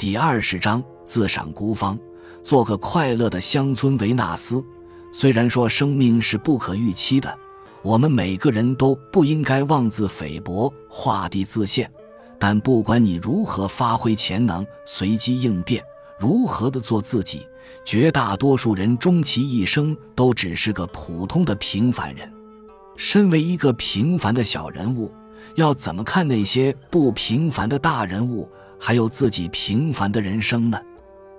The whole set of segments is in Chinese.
第二十章自赏孤芳，做个快乐的乡村维纳斯。虽然说生命是不可预期的，我们每个人都不应该妄自菲薄、画地自限。但不管你如何发挥潜能、随机应变，如何的做自己，绝大多数人终其一生都只是个普通的平凡人。身为一个平凡的小人物。要怎么看那些不平凡的大人物，还有自己平凡的人生呢？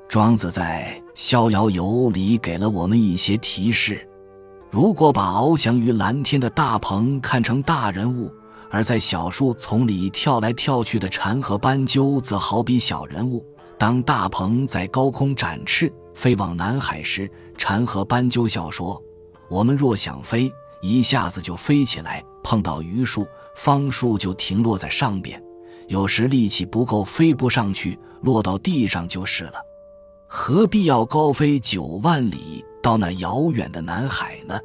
庄子在《逍遥游》里给了我们一些提示：如果把翱翔于蓝天的大鹏看成大人物，而在小树丛里跳来跳去的蝉和斑鸠则好比小人物。当大鹏在高空展翅飞往南海时，蝉和斑鸠笑说：“我们若想飞，一下子就飞起来，碰到榆树。”方树就停落在上边，有时力气不够飞不上去，落到地上就是了。何必要高飞九万里到那遥远的南海呢？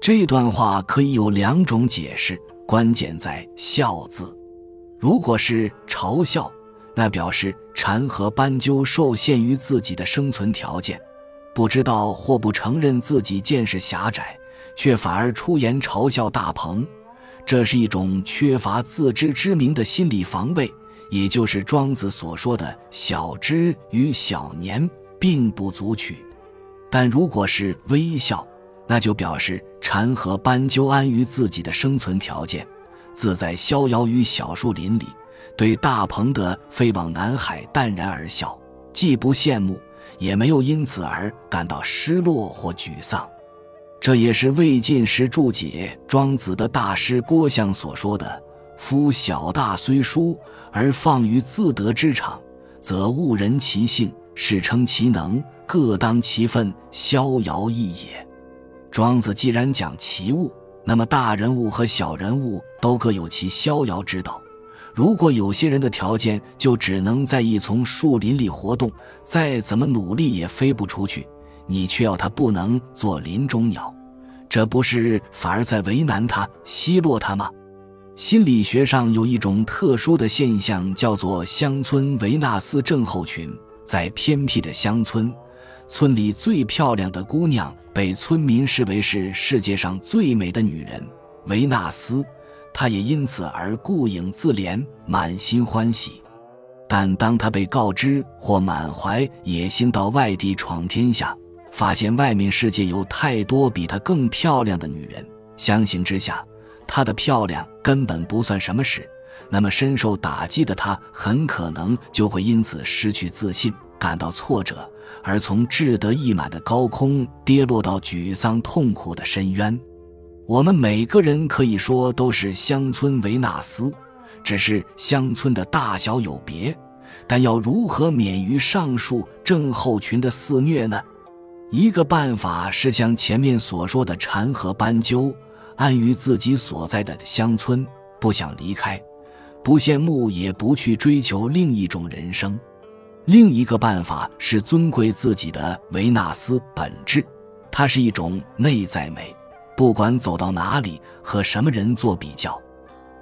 这段话可以有两种解释，关键在“笑”字。如果是嘲笑，那表示蝉和斑鸠受限于自己的生存条件，不知道或不承认自己见识狭窄，却反而出言嘲笑大鹏。这是一种缺乏自知之明的心理防卫，也就是庄子所说的“小知与小年并不足取”。但如果是微笑，那就表示蝉和斑鸠安于自己的生存条件，自在逍遥于小树林里，对大鹏的飞往南海淡然而笑，既不羡慕，也没有因此而感到失落或沮丧。这也是魏晋时注解庄子的大师郭象所说的：“夫小大虽殊，而放于自得之场，则物人其性，是称其能，各当其分，逍遥异也。”庄子既然讲其物，那么大人物和小人物都各有其逍遥之道。如果有些人的条件就只能在一丛树林里活动，再怎么努力也飞不出去。你却要他不能做林中鸟，这不是反而在为难他、奚落他吗？心理学上有一种特殊的现象，叫做乡村维纳斯症候群。在偏僻的乡村，村里最漂亮的姑娘被村民视为是世界上最美的女人维纳斯，她也因此而顾影自怜，满心欢喜。但当她被告知或满怀野心到外地闯天下，发现外面世界有太多比她更漂亮的女人，相形之下，她的漂亮根本不算什么事。那么深受打击的她，很可能就会因此失去自信，感到挫折，而从志得意满的高空跌落到沮丧痛苦的深渊。我们每个人可以说都是乡村维纳斯，只是乡村的大小有别。但要如何免于上述症候群的肆虐呢？一个办法是像前面所说的禅和斑鸠，安于自己所在的乡村，不想离开，不羡慕，也不去追求另一种人生。另一个办法是尊贵自己的维纳斯本质，它是一种内在美，不管走到哪里和什么人做比较，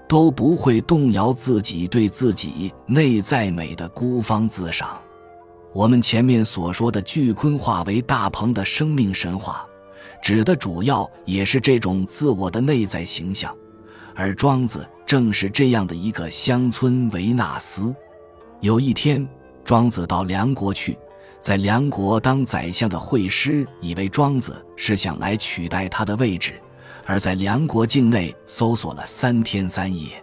都不会动摇自己对自己内在美的孤芳自赏。我们前面所说的巨鲲化为大鹏的生命神话，指的主要也是这种自我的内在形象，而庄子正是这样的一个乡村维纳斯。有一天，庄子到梁国去，在梁国当宰相的惠施以为庄子是想来取代他的位置，而在梁国境内搜索了三天三夜。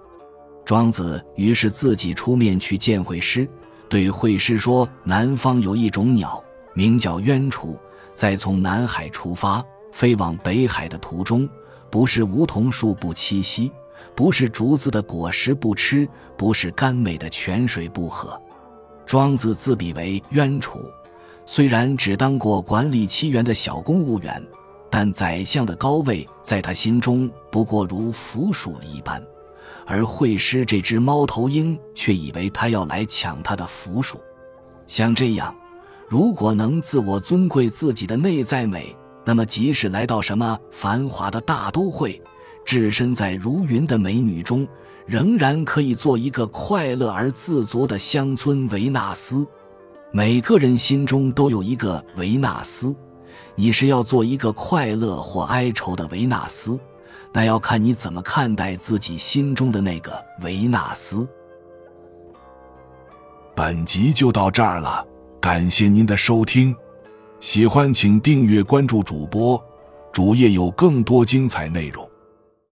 庄子于是自己出面去见惠施。对惠施说：“南方有一种鸟，名叫鸢雏，在从南海出发飞往北海的途中，不是梧桐树不栖息，不是竹子的果实不吃，不是甘美的泉水不喝。”庄子自比为鸢雏，虽然只当过管理七园的小公务员，但宰相的高位在他心中不过如腐鼠一般。而惠施这只猫头鹰却以为他要来抢他的福鼠。像这样，如果能自我尊贵自己的内在美，那么即使来到什么繁华的大都会，置身在如云的美女中，仍然可以做一个快乐而自足的乡村维纳斯。每个人心中都有一个维纳斯，你是要做一个快乐或哀愁的维纳斯，那要看你怎么看待自己心中的那个维纳斯。本集就到这儿了，感谢您的收听，喜欢请订阅关注主播，主页有更多精彩内容。